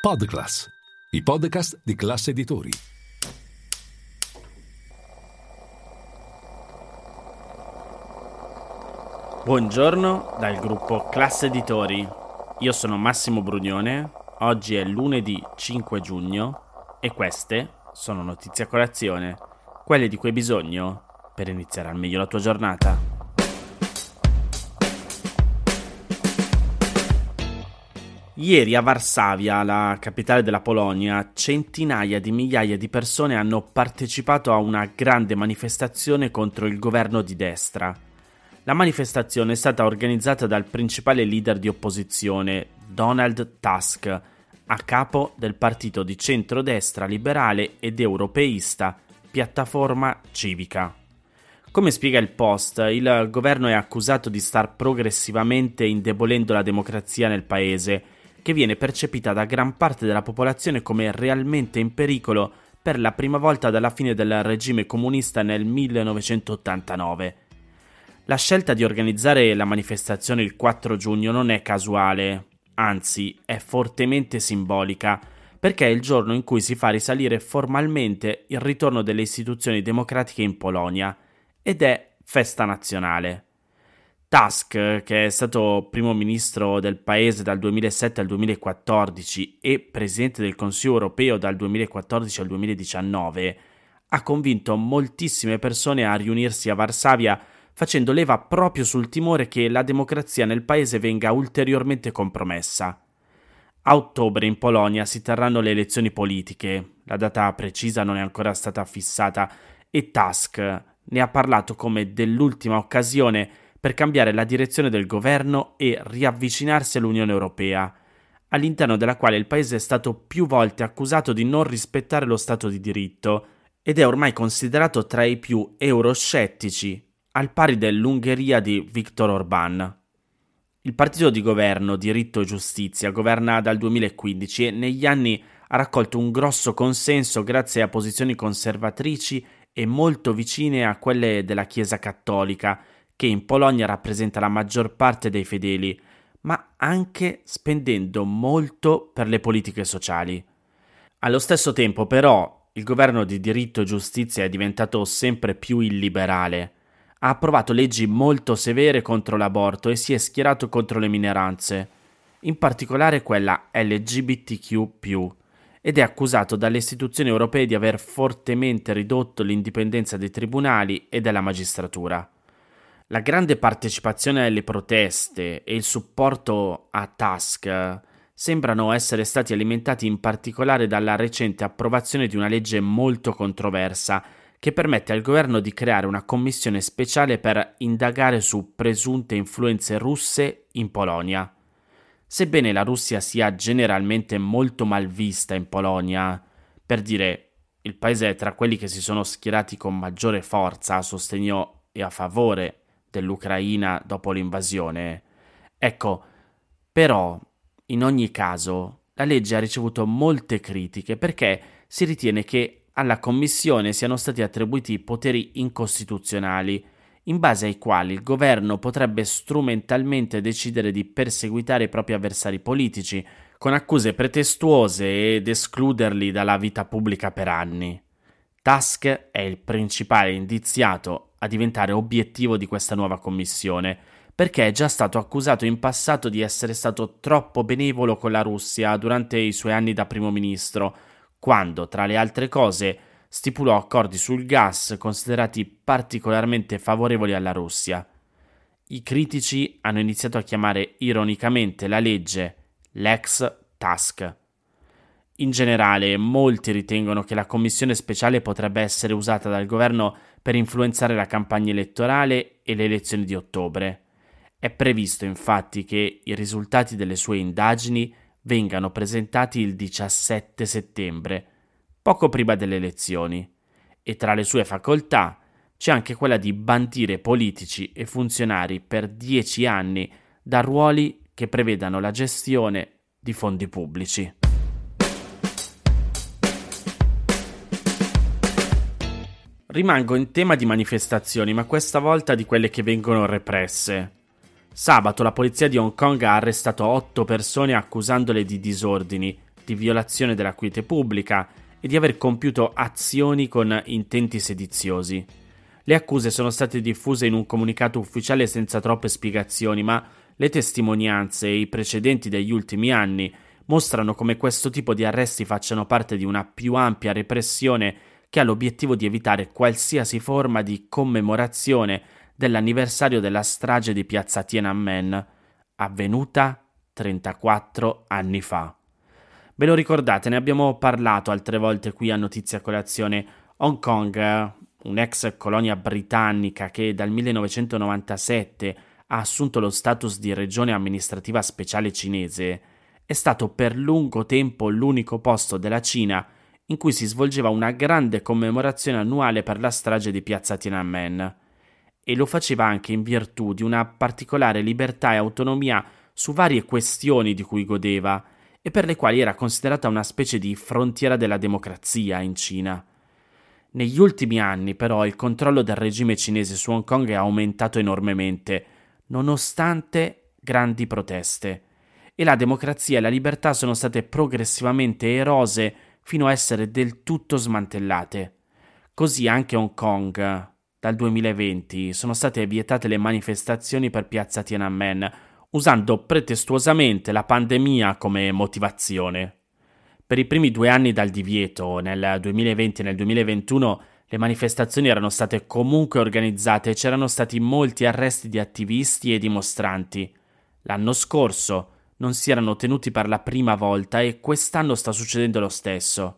Podclass, i podcast di classe editori. Buongiorno dal gruppo Classe Editori. Io sono Massimo Brugnone. Oggi è lunedì 5 giugno e queste sono notizie a colazione, quelle di cui hai bisogno per iniziare al meglio la tua giornata. Ieri a Varsavia, la capitale della Polonia, centinaia di migliaia di persone hanno partecipato a una grande manifestazione contro il governo di destra. La manifestazione è stata organizzata dal principale leader di opposizione, Donald Tusk, a capo del partito di centrodestra liberale ed europeista Piattaforma Civica. Come spiega il Post, il governo è accusato di star progressivamente indebolendo la democrazia nel paese che viene percepita da gran parte della popolazione come realmente in pericolo per la prima volta dalla fine del regime comunista nel 1989. La scelta di organizzare la manifestazione il 4 giugno non è casuale, anzi è fortemente simbolica, perché è il giorno in cui si fa risalire formalmente il ritorno delle istituzioni democratiche in Polonia ed è festa nazionale. Tusk, che è stato primo ministro del paese dal 2007 al 2014 e presidente del Consiglio europeo dal 2014 al 2019, ha convinto moltissime persone a riunirsi a Varsavia facendo leva proprio sul timore che la democrazia nel paese venga ulteriormente compromessa. A ottobre in Polonia si terranno le elezioni politiche, la data precisa non è ancora stata fissata e Tusk ne ha parlato come dell'ultima occasione per cambiare la direzione del governo e riavvicinarsi all'Unione Europea, all'interno della quale il paese è stato più volte accusato di non rispettare lo Stato di diritto ed è ormai considerato tra i più euroscettici, al pari dell'Ungheria di Viktor Orban. Il partito di governo Diritto e Giustizia governa dal 2015 e negli anni ha raccolto un grosso consenso grazie a posizioni conservatrici e molto vicine a quelle della Chiesa cattolica, che in Polonia rappresenta la maggior parte dei fedeli, ma anche spendendo molto per le politiche sociali. Allo stesso tempo, però, il governo di diritto e giustizia è diventato sempre più illiberale. Ha approvato leggi molto severe contro l'aborto e si è schierato contro le minoranze, in particolare quella LGBTQ, ed è accusato dalle istituzioni europee di aver fortemente ridotto l'indipendenza dei tribunali e della magistratura. La grande partecipazione alle proteste e il supporto a Tusk sembrano essere stati alimentati in particolare dalla recente approvazione di una legge molto controversa che permette al governo di creare una commissione speciale per indagare su presunte influenze russe in Polonia. Sebbene la Russia sia generalmente molto mal vista in Polonia, per dire il paese è tra quelli che si sono schierati con maggiore forza a sostegno e a favore dell'Ucraina dopo l'invasione. Ecco, però, in ogni caso, la legge ha ricevuto molte critiche perché si ritiene che alla Commissione siano stati attribuiti poteri incostituzionali, in base ai quali il governo potrebbe strumentalmente decidere di perseguitare i propri avversari politici, con accuse pretestuose ed escluderli dalla vita pubblica per anni. Tusk è il principale indiziato a diventare obiettivo di questa nuova commissione, perché è già stato accusato in passato di essere stato troppo benevolo con la Russia durante i suoi anni da primo ministro, quando, tra le altre cose, stipulò accordi sul gas considerati particolarmente favorevoli alla Russia. I critici hanno iniziato a chiamare ironicamente la legge l'ex Tusk. In generale, molti ritengono che la commissione speciale potrebbe essere usata dal governo per influenzare la campagna elettorale e le elezioni di ottobre. È previsto infatti che i risultati delle sue indagini vengano presentati il 17 settembre, poco prima delle elezioni, e tra le sue facoltà c'è anche quella di bandire politici e funzionari per dieci anni da ruoli che prevedano la gestione di fondi pubblici. Rimango in tema di manifestazioni, ma questa volta di quelle che vengono represse. Sabato la polizia di Hong Kong ha arrestato otto persone accusandole di disordini, di violazione della quiete pubblica e di aver compiuto azioni con intenti sediziosi. Le accuse sono state diffuse in un comunicato ufficiale senza troppe spiegazioni, ma le testimonianze e i precedenti degli ultimi anni mostrano come questo tipo di arresti facciano parte di una più ampia repressione che ha l'obiettivo di evitare qualsiasi forma di commemorazione dell'anniversario della strage di piazza Tiananmen, avvenuta 34 anni fa. Ve lo ricordate, ne abbiamo parlato altre volte qui a Notizia Colazione. Hong Kong, un'ex colonia britannica che dal 1997 ha assunto lo status di regione amministrativa speciale cinese, è stato per lungo tempo l'unico posto della Cina in cui si svolgeva una grande commemorazione annuale per la strage di piazza Tiananmen. E lo faceva anche in virtù di una particolare libertà e autonomia su varie questioni di cui godeva e per le quali era considerata una specie di frontiera della democrazia in Cina. Negli ultimi anni, però, il controllo del regime cinese su Hong Kong è aumentato enormemente, nonostante grandi proteste e la democrazia e la libertà sono state progressivamente erose fino a essere del tutto smantellate. Così anche Hong Kong. Dal 2020 sono state vietate le manifestazioni per piazza Tiananmen, usando pretestuosamente la pandemia come motivazione. Per i primi due anni dal divieto, nel 2020 e nel 2021, le manifestazioni erano state comunque organizzate e c'erano stati molti arresti di attivisti e dimostranti. L'anno scorso, non si erano tenuti per la prima volta e quest'anno sta succedendo lo stesso.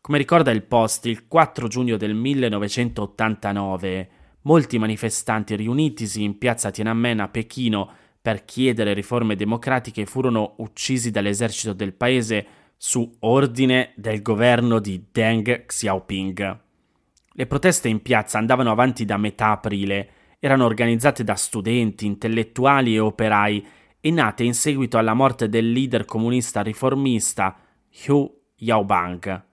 Come ricorda il Post, il 4 giugno del 1989, molti manifestanti riunitisi in piazza Tiananmen a Pechino per chiedere riforme democratiche furono uccisi dall'esercito del paese su ordine del governo di Deng Xiaoping. Le proteste in piazza andavano avanti da metà aprile, erano organizzate da studenti, intellettuali e operai e nate in seguito alla morte del leader comunista riformista Hu Yaobang.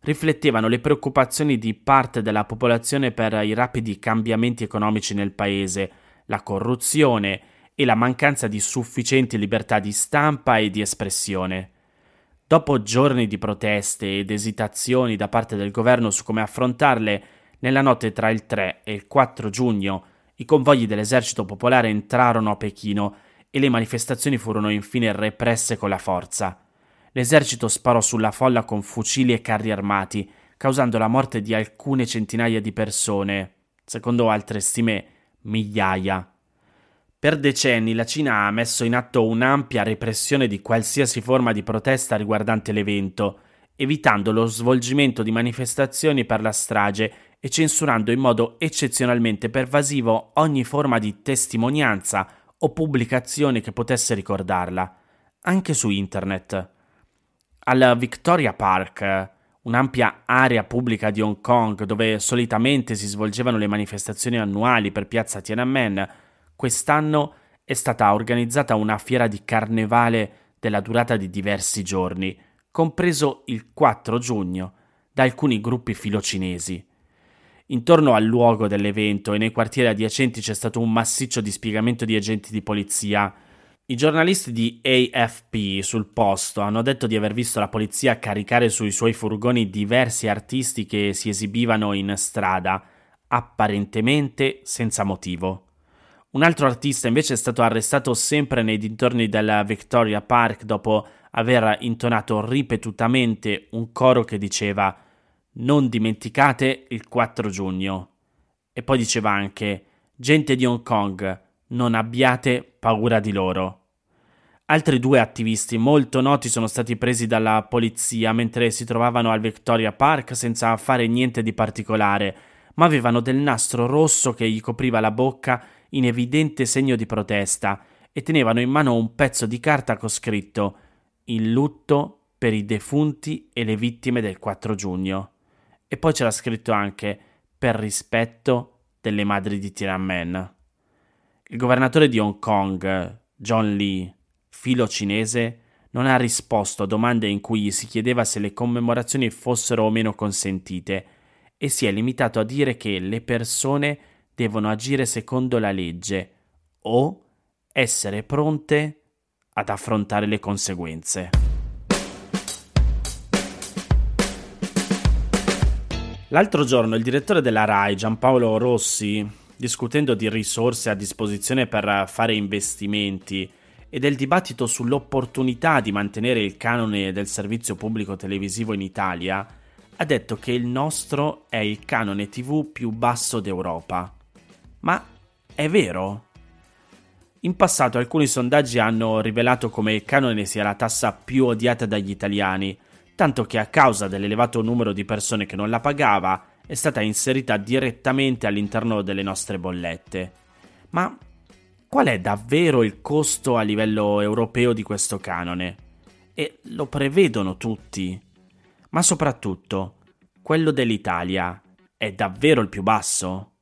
Riflettevano le preoccupazioni di parte della popolazione per i rapidi cambiamenti economici nel paese, la corruzione e la mancanza di sufficienti libertà di stampa e di espressione. Dopo giorni di proteste ed esitazioni da parte del governo su come affrontarle, nella notte tra il 3 e il 4 giugno i convogli dell'esercito popolare entrarono a Pechino e le manifestazioni furono infine represse con la forza. L'esercito sparò sulla folla con fucili e carri armati, causando la morte di alcune centinaia di persone, secondo altre stime migliaia. Per decenni la Cina ha messo in atto un'ampia repressione di qualsiasi forma di protesta riguardante l'evento, evitando lo svolgimento di manifestazioni per la strage e censurando in modo eccezionalmente pervasivo ogni forma di testimonianza o pubblicazione che potesse ricordarla, anche su internet. Al Victoria Park, un'ampia area pubblica di Hong Kong dove solitamente si svolgevano le manifestazioni annuali per piazza Tiananmen, quest'anno è stata organizzata una fiera di carnevale della durata di diversi giorni, compreso il 4 giugno, da alcuni gruppi filocinesi. Intorno al luogo dell'evento e nei quartieri adiacenti c'è stato un massiccio dispiegamento di agenti di polizia. I giornalisti di AFP sul posto hanno detto di aver visto la polizia caricare sui suoi furgoni diversi artisti che si esibivano in strada, apparentemente senza motivo. Un altro artista invece è stato arrestato sempre nei dintorni della Victoria Park dopo aver intonato ripetutamente un coro che diceva non dimenticate il 4 giugno. E poi diceva anche, gente di Hong Kong, non abbiate paura di loro. Altri due attivisti molto noti sono stati presi dalla polizia mentre si trovavano al Victoria Park senza fare niente di particolare, ma avevano del nastro rosso che gli copriva la bocca in evidente segno di protesta e tenevano in mano un pezzo di carta con scritto Il lutto per i defunti e le vittime del 4 giugno. E poi c'era scritto anche per rispetto delle madri di Tiananmen. Il governatore di Hong Kong, John Lee, filo cinese, non ha risposto a domande in cui gli si chiedeva se le commemorazioni fossero o meno consentite e si è limitato a dire che le persone devono agire secondo la legge o essere pronte ad affrontare le conseguenze. L'altro giorno il direttore della RAI, Giampaolo Rossi, discutendo di risorse a disposizione per fare investimenti e del dibattito sull'opportunità di mantenere il canone del servizio pubblico televisivo in Italia, ha detto che il nostro è il canone TV più basso d'Europa. Ma è vero? In passato alcuni sondaggi hanno rivelato come il canone sia la tassa più odiata dagli italiani, tanto che a causa dell'elevato numero di persone che non la pagava è stata inserita direttamente all'interno delle nostre bollette. Ma qual è davvero il costo a livello europeo di questo canone? E lo prevedono tutti. Ma soprattutto, quello dell'Italia è davvero il più basso?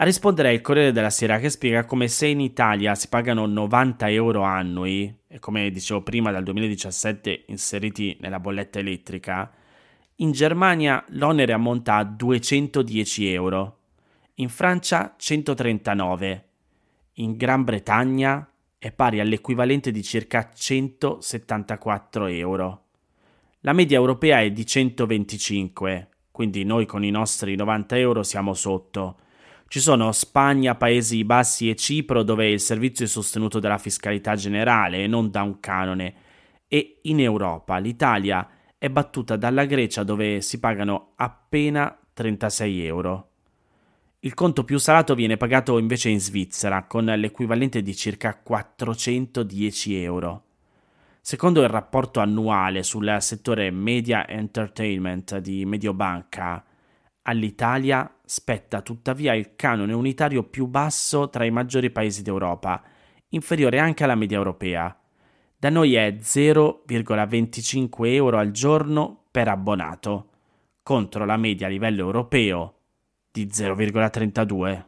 A rispondere è il Corriere della Sera che spiega come se in Italia si pagano 90 euro annui, e come dicevo prima dal 2017 inseriti nella bolletta elettrica, in Germania l'onere ammonta a 210 euro, in Francia 139, in Gran Bretagna è pari all'equivalente di circa 174 euro. La media europea è di 125, quindi noi con i nostri 90 euro siamo sotto ci sono Spagna, Paesi Bassi e Cipro dove il servizio è sostenuto dalla fiscalità generale e non da un canone. E in Europa l'Italia è battuta dalla Grecia dove si pagano appena 36 euro. Il conto più salato viene pagato invece in Svizzera con l'equivalente di circa 410 euro. Secondo il rapporto annuale sul settore media entertainment di Mediobanca, All'Italia spetta tuttavia il canone unitario più basso tra i maggiori paesi d'Europa, inferiore anche alla media europea. Da noi è 0,25 euro al giorno per abbonato, contro la media a livello europeo di 0,32.